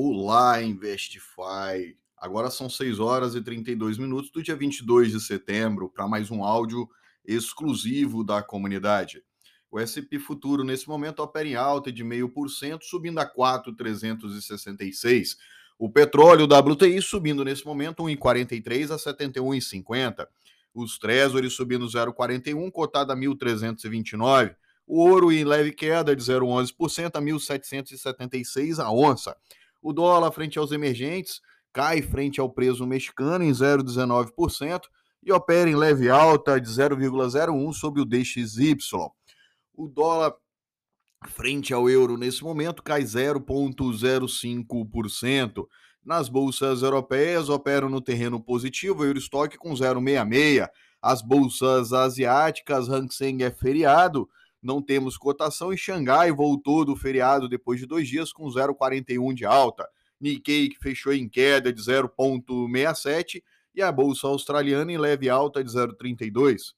Olá, Investify. Agora são 6 horas e 32 minutos do dia 22 de setembro para mais um áudio exclusivo da comunidade. O S&P Futuro nesse momento opera em alta de 0,5%, subindo a 4,366. O petróleo WTI subindo nesse momento 1,43 a 71,50. Os Treasuries subindo 0,41, cotado a 1.329. O ouro em leve queda de 0,11% a 1.776 a onça. O dólar frente aos emergentes cai frente ao preço mexicano em 0,19% e opera em leve alta de 0,01 sobre o DXY. O dólar frente ao euro nesse momento cai 0,05%. Nas bolsas europeias operam no terreno positivo, o Eurostock com 0,66. As bolsas asiáticas, Hang Seng é feriado, não temos cotação e Xangai voltou do feriado depois de dois dias com 0,41 de alta. Nikkei que fechou em queda de 0,67 e a bolsa australiana em leve alta de 0,32.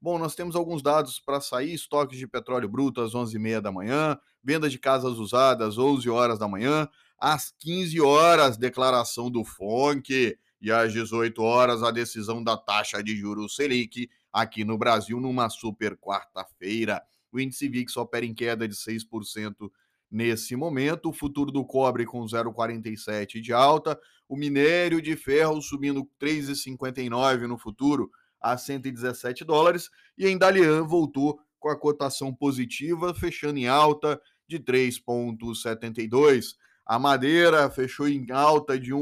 Bom, nós temos alguns dados para sair: estoques de petróleo bruto às 11h30 da manhã, venda de casas usadas às 11 horas da manhã, às 15 horas, declaração do FONC, e às 18 horas, a decisão da taxa de juros Selic aqui no Brasil, numa super quarta-feira. O índice VIX opera em queda de 6% nesse momento. O futuro do cobre com 0,47 de alta. O minério de ferro subindo 3,59 no futuro a 117 dólares. E a Dalian voltou com a cotação positiva, fechando em alta de 3,72. A madeira fechou em alta de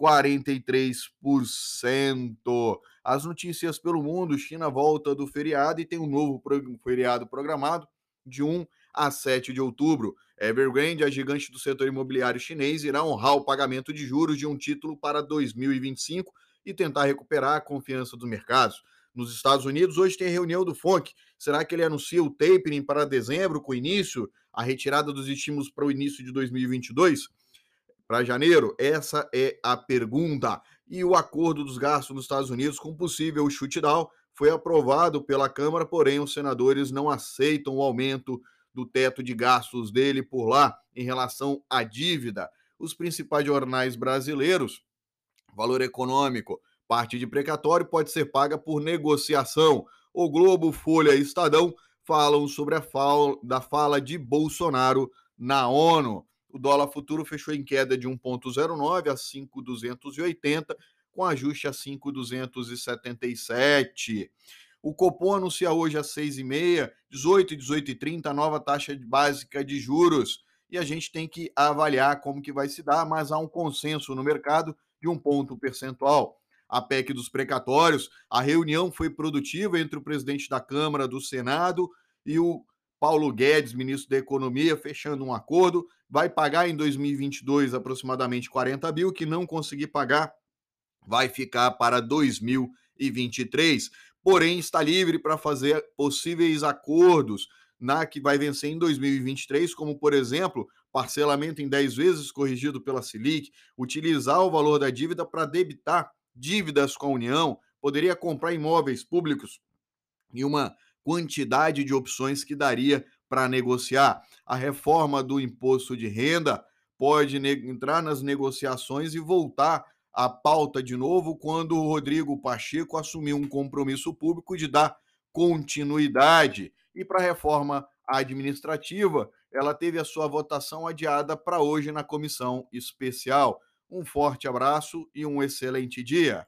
1,43%. As notícias pelo mundo: China volta do feriado e tem um novo feriado programado de 1 a 7 de outubro. Evergrande, a gigante do setor imobiliário chinês, irá honrar o pagamento de juros de um título para 2025 e tentar recuperar a confiança dos mercados. Nos Estados Unidos, hoje tem reunião do FONC. Será que ele anuncia o tapering para dezembro, com início, a retirada dos estímulos para o início de 2022? Para janeiro? Essa é a pergunta e o acordo dos gastos nos Estados Unidos com possível shutdown foi aprovado pela Câmara, porém os senadores não aceitam o aumento do teto de gastos dele por lá em relação à dívida. Os principais jornais brasileiros, Valor Econômico, parte de precatório pode ser paga por negociação. O Globo, Folha e Estadão falam sobre a fala, da fala de Bolsonaro na ONU. O dólar futuro fechou em queda de 1,09 a 5,280, com ajuste a 5,277. O Copom anuncia hoje às 6h30, 18 e 18h30, a nova taxa básica de juros. E a gente tem que avaliar como que vai se dar, mas há um consenso no mercado de um ponto percentual. A PEC dos precatórios, a reunião foi produtiva entre o presidente da Câmara, do Senado e o Paulo Guedes, ministro da Economia, fechando um acordo, vai pagar em 2022 aproximadamente 40 mil, que não conseguir pagar vai ficar para 2023. Porém, está livre para fazer possíveis acordos na que vai vencer em 2023, como por exemplo, parcelamento em 10 vezes corrigido pela Selic, utilizar o valor da dívida para debitar dívidas com a União, poderia comprar imóveis públicos e uma quantidade de opções que daria para negociar. A reforma do imposto de renda pode entrar nas negociações e voltar à pauta de novo quando o Rodrigo Pacheco assumiu um compromisso público de dar continuidade. E para a reforma administrativa, ela teve a sua votação adiada para hoje na comissão especial. Um forte abraço e um excelente dia.